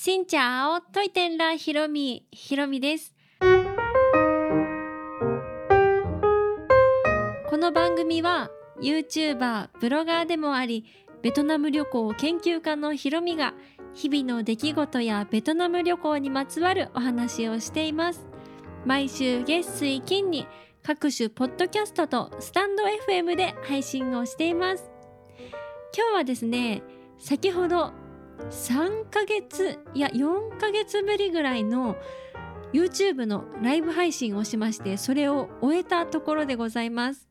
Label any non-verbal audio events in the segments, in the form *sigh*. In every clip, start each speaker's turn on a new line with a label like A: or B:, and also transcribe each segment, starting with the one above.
A: しんちゃおといてんらひろみ。ひろみです。この番組は YouTuber ブロガーでもありベトナム旅行研究家のひろみが日々の出来事やベトナム旅行にまつわるお話をしています。毎週月水金に各種ポッドキャストとスタンド FM で配信をしています。今日はですね先ほど3ヶ月いや4ヶ月ぶりぐらいの YouTube のライブ配信をしましてそれを終えたところでございます。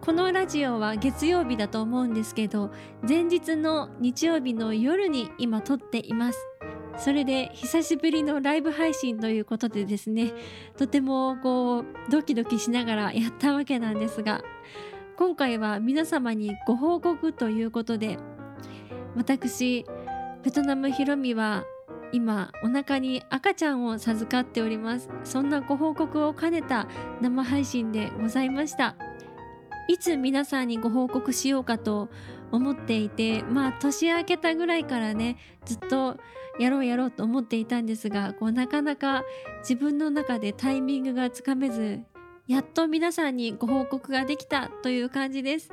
A: このラジオは月曜日だと思うんですけど前日の日曜日の夜に今撮っています。それで久しぶりのライブ配信ということでですねとてもこうドキドキしながらやったわけなんですが今回は皆様にご報告ということで私ベトナムヒロミは今お腹に赤ちゃんを授かっております。そんなご報告を兼ねた生配信でございました。いつ皆さんにご報告しようかと思っていてまあ年明けたぐらいからねずっとやろうやろうと思っていたんですがこうなかなか自分の中でタイミングがつかめずやっと皆さんにご報告ができたという感じです。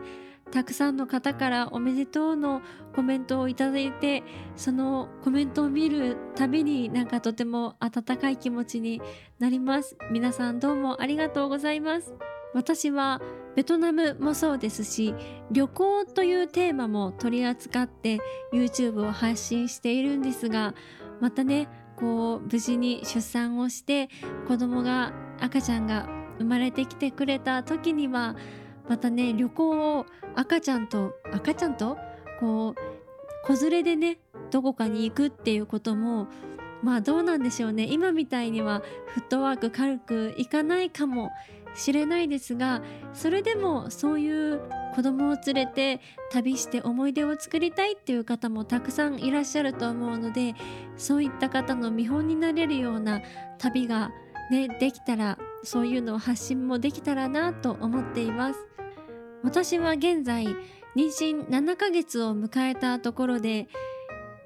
A: たくさんの方からおめでとうのコメントをいただいてそのコメントを見るたびになんかとても温かい気持ちになります。皆さんどうもありがとうございます。私はベトナムもそうですし旅行というテーマも取り扱って YouTube を発信しているんですがまたねこう無事に出産をして子供が赤ちゃんが生まれてきてくれた時にはまたね旅行を赤ちゃんと赤ちゃんと？こう子連れでねどこかに行くっていうこともまあどうなんでしょうね。今みたいにはフットワーク軽くいかないかもしれないですがそれでもそういう子供を連れて旅して思い出を作りたいっていう方もたくさんいらっしゃると思うのでそういった方の見本になれるような旅がねできたらそういうのを発信もできたらなと思っています。私は現在妊娠7ヶ月を迎えたところで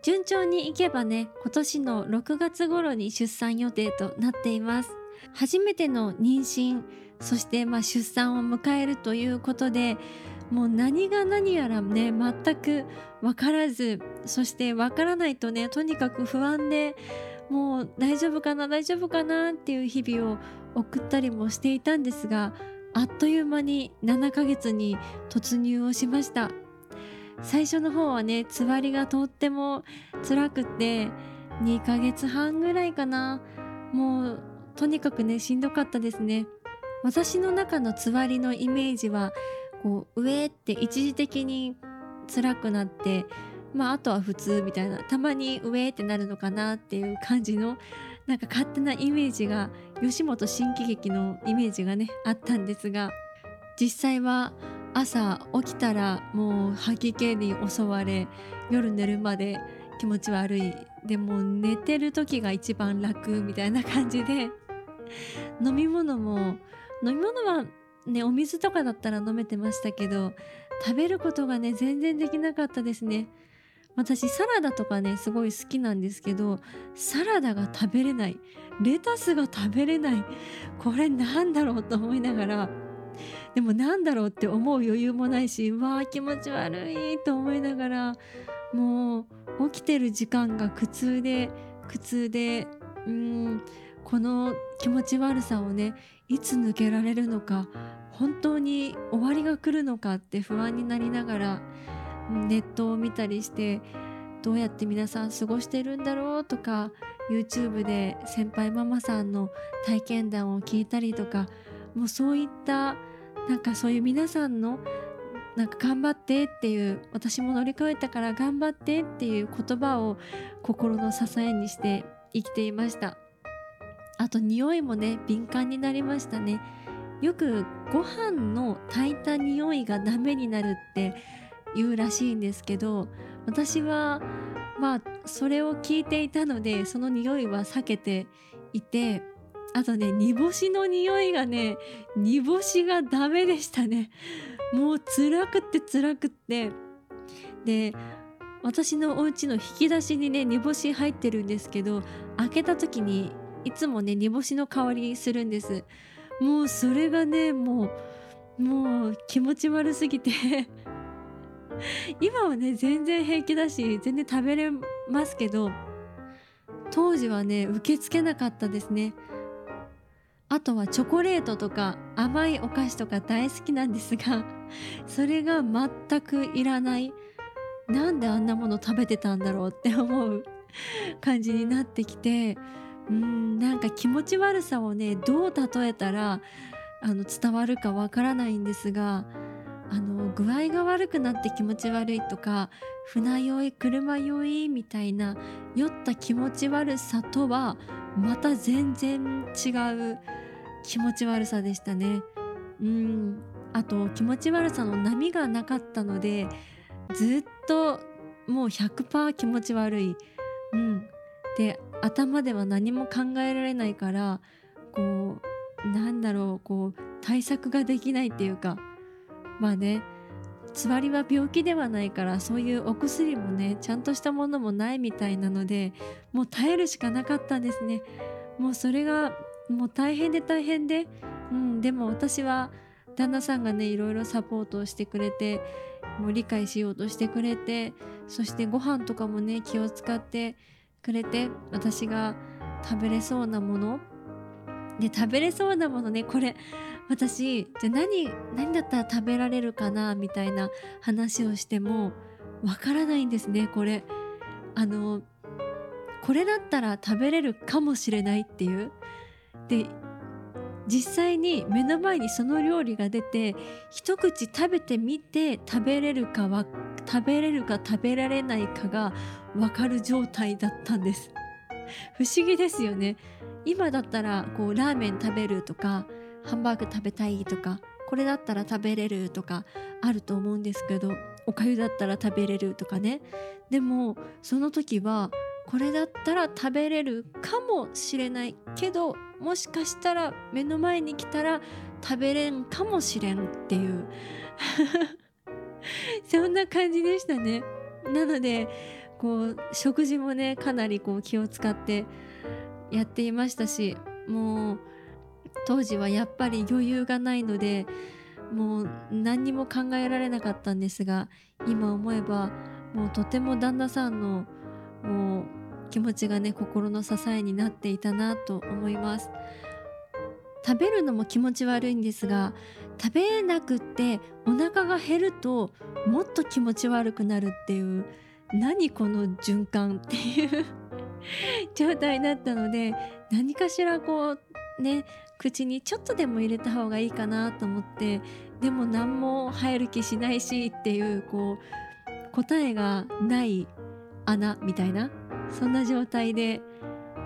A: 順調にいけばね今年の6月頃に出産予定となっています。初めての妊娠そしてまあ出産を迎えるということでもう何が何やらね全く分からずそして分からないとねとにかく不安でもう大丈夫かな大丈夫かなっていう日々を送ったりもしていたんですがあっという間に7ヶ月に突入をしました。最初の方はねつわりがとっても辛くて2ヶ月半ぐらいかな。もうとにかくねしんどかったですね。私の中のつわりのイメージはこう上って一時的に辛くなってまああとは普通みたいなたまに上ってなるのかなっていう感じのなんか勝手なイメージが吉本新喜劇のイメージがねあったんですが実際は朝起きたらもう吐き気に襲われ夜寝るまで気持ち悪い。でも寝てる時が一番楽みたいな感じで飲み物も飲み物はねお水とかだったら飲めてましたけど食べることがね全然できなかったですね。私サラダとかねすごい好きなんですけどサラダが食べれないレタスが食べれないこれなんだろうと思いながらでもなんだろうって思う余裕もないしわあ気持ち悪いと思いながらもう起きてる時間が苦痛で苦痛でうんこの気持ち悪さをねいつ抜けられるのか本当に終わりが来るのかって不安になりながらネットを見たりしてどうやって皆さん過ごしてるんだろうとか YouTube で先輩ママさんの体験談を聞いたりとかもうそういったなんかそういう皆さんのなんか頑張ってっていう私も乗り越えたから頑張ってっていう言葉を心の支えにして生きていました。あと匂いもね敏感になりましたね。よくご飯の炊いた匂いがダメになるって言うらしいんですけど私はまあそれを聞いていたのでその匂いは避けていてあとね煮干しの匂いがね煮干しがダメでしたね。もう辛くって辛くって。で私のお家の引き出しにね煮干し入ってるんですけど開けた時にいつもね煮干しの香りするんです。もうそれがねもうもう気持ち悪すぎて。*laughs* 今はね全然平気だし全然食べれますけど当時はね受け付けなかったですね。あとはチョコレートとか甘いお菓子とか大好きなんですがそれが全くいらない。なんであんなもの食べてたんだろうって思う *laughs* 感じになってきてうんなんか気持ち悪さをねどう例えたらあの伝わるかわからないんですがあの具合が悪くなって気持ち悪いとか船酔い車酔いみたいな酔った気持ち悪さとはまた全然違う気持ち悪さでしたね。うんあと気持ち悪さの波がなかったのでずっともう100%気持ち悪い。うん、で頭では何も考えられないからこうなんだろうこう対策ができないっていうかまあねつわりは病気ではないからそういうお薬もねちゃんとしたものもないみたいなのでもう耐えるしかなかったんですね。もうそれがもう大変で大変で、うん、でも私は旦那さんがねいろいろサポートをしてくれてもう理解しようとしてくれてそしてご飯とかもね気を使ってくれて私が食べれそうなもの。で食べれそうなものねこれ私じゃ何何だったら食べられるかなみたいな話をしてもわからないんですねこれ。あのこれだったら食べれるかもしれないっていう。で実際に目の前にその料理が出て一口食べてみて食べれるかは食べれるか食べられないかが分かる状態だったんです。不思議ですよね。今だったらこうラーメン食べるとかハンバーグ食べたいとかこれだったら食べれるとかあると思うんですけどおかゆだったら食べれるとかね。でもその時はこれだったら食べれるかもしれないけどもしかしたら目の前に来たら食べれんかもしれんっていう。*laughs* そんな感じでしたね。なのでこう食事もねかなりこう気を使ってやっていましたしもう当時はやっぱり余裕がないのでもう何にも考えられなかったんですが今思えばもうとても旦那さんのもう気持ちがね心の支えになっていたなと思います。食べるのも気持ち悪いんですが食べなくってお腹が減るともっと気持ち悪くなるっていう何この循環っていう *laughs* 状態だったので何かしらこうね口にちょっとでも入れた方がいいかなと思ってでも何も入る気しないしっていうこう答えがない穴みたいなそんな状態で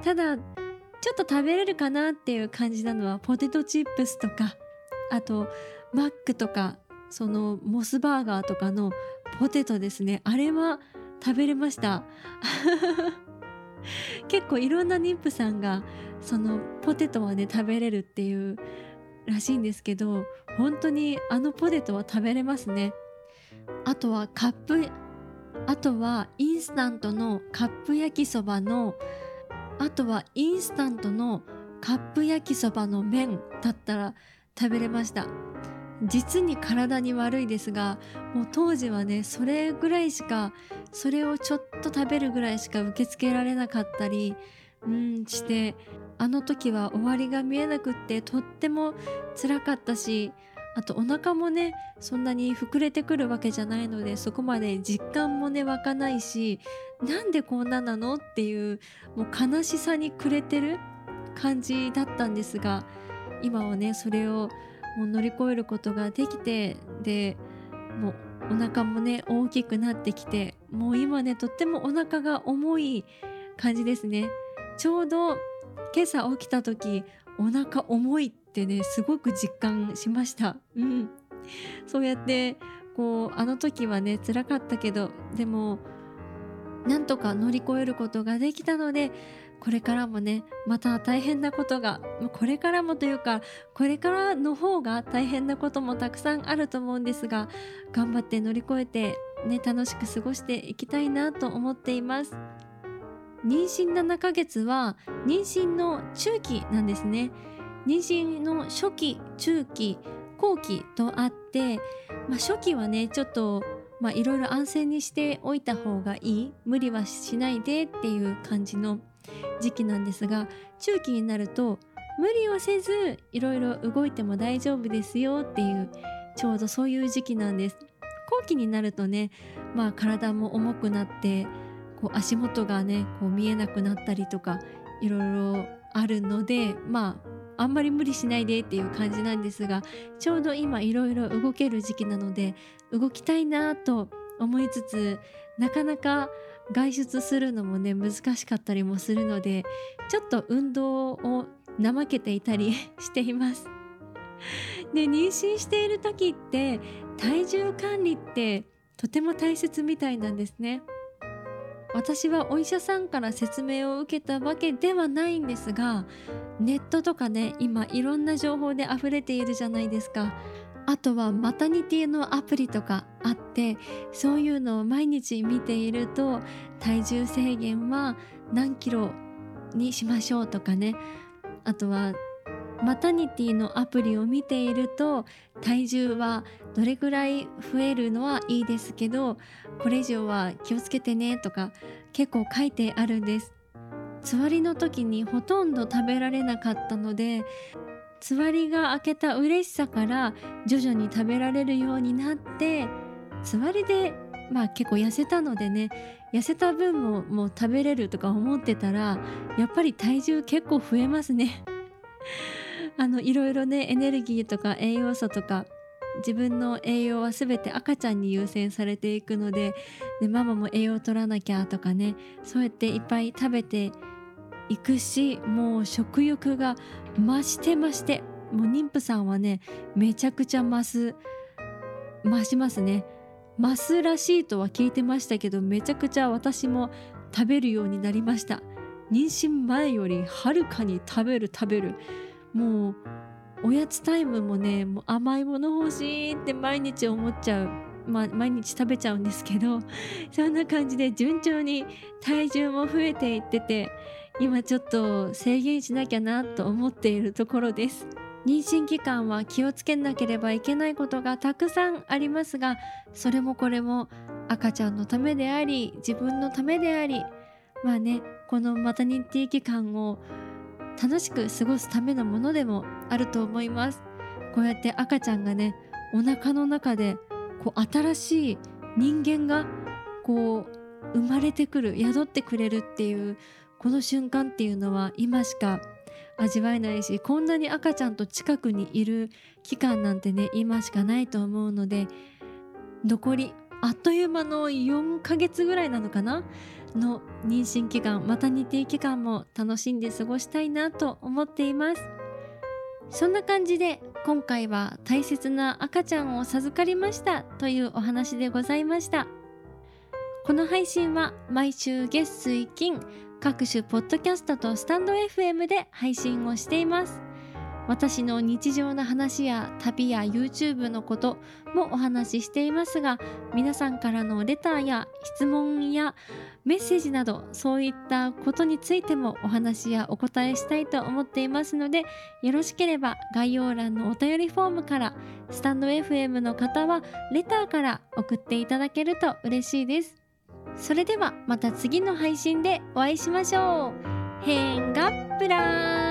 A: ただちょっと食べれるかなっていう感じなのはポテトチップスとかあとマックとかそのモスバーガーとかのポテトですね。あれは食べれました。*laughs* 結構いろんな妊婦さんがそのポテトはね食べれるっていうらしいんですけど本当にあのポテトは食べれますね。あとはカップあとはインスタントのカップ焼きそばのあとはインスタントのカップ焼きそばの麺だったら食べれました。実に体に悪いですがもう当時はねそれぐらいしかそれをちょっと食べるぐらいしか受け付けられなかったりうんしてあの時は終わりが見えなくってとっても辛かったしあとお腹もねそんなに膨れてくるわけじゃないのでそこまで実感もね湧かないしなんでこんななのっていうもう悲しさに暮れてる感じだったんですが今はねそれをもう乗り越えることができてでもうお腹もね大きくなってきてもう今ねとってもお腹が重い感じですね。ちょうど今朝起きた時お腹重いってねすごく実感しました。うん。そうやってこうあの時はね辛かったけどでもなんとか乗り越えることができたのでこれからもねまた大変なことがこれからもというかこれからの方が大変なこともたくさんあると思うんですが頑張って乗り越えてね楽しく過ごしていきたいなと思っています。妊娠7ヶ月は妊娠の中期なんですね。妊娠の初期中期後期とあって、まあ、初期はねちょっとまあいろいろ安静にしておいた方がいい。無理はしないでっていう感じの時期なんですが中期になると無理をせずいろいろ動いても大丈夫ですよっていうちょうどそういう時期なんです。後期になるとねまあ体も重くなってこう足元がねこう見えなくなったりとかいろいろあるのでまああんまり無理しないでっていう感じなんですがちょうど今いろいろ動ける時期なので動きたいなと思いつつなかなか外出するのもね難しかったりもするのでちょっと運動を怠けていたり *laughs* しています。で妊娠している時って体重管理ってとても大切みたいなんですね。私はお医者さんから説明を受けたわけではないんですがネットとかね今いろんな情報で溢れているじゃないですかあとはマタニティのアプリとかあってそういうのを毎日見ていると体重制限は何キロにしましょうとかね。あとはマタニティのアプリを見ていると体重はどれぐらい増えるのはいいですけどこれ以上は気をつけてねとか結構書いてあるんです。つわりの時にほとんど食べられなかったのでつわりが明けた嬉しさから徐々に食べられるようになってつわりでまあ結構痩せたのでね痩せた分ももう食べれるとか思ってたらやっぱり体重結構増えますね。*laughs* あのいろいろねエネルギーとか栄養素とか自分の栄養は全て赤ちゃんに優先されていくのででママも栄養を取らなきゃとかねそうやっていっぱい食べていくしもう食欲が増して増してもう妊婦さんはねめちゃくちゃ増す増しますね。増すらしいとは聞いてましたけどめちゃくちゃ私も食べるようになりました。妊娠前よりはるかに食べる食べる。もうおやつタイムもねもう甘いもの欲しいって毎日思っちゃうまあ、毎日食べちゃうんですけどそんな感じで順調に体重も増えていってて今ちょっと制限しなきゃなと思っているところです。妊娠期間は気をつけなければいけないことがたくさんありますがそれもこれも赤ちゃんのためであり自分のためでありまあねこのマタニティ期間を楽しく過ごすためのものでもあると思います。こうやって赤ちゃんがねお腹の中でこう新しい人間がこう生まれてくる宿ってくれるっていうこの瞬間っていうのは今しか味わえないしこんなに赤ちゃんと近くにいる期間なんてね今しかないと思うので残りあっという間の4ヶ月ぐらいなのかな？の妊娠期間マタニティ期間も楽しんで過ごしたいなと思っています。そんな感じで今回は大切な赤ちゃんを授かりましたというお話でございました。この配信は毎週月水金各種ポッドキャストとスタンド FM で配信をしています。私の日常の話や旅や YouTube のこともお話ししていますが皆さんからのレターや質問やメッセージなどそういったことについてもお話やお答えしたいと思っていますのでよろしければ概要欄のお便りフォームからスタンド FM の方はレターから送っていただけると嬉しいです。それではまた次の配信でお会いしましょう。変がプラ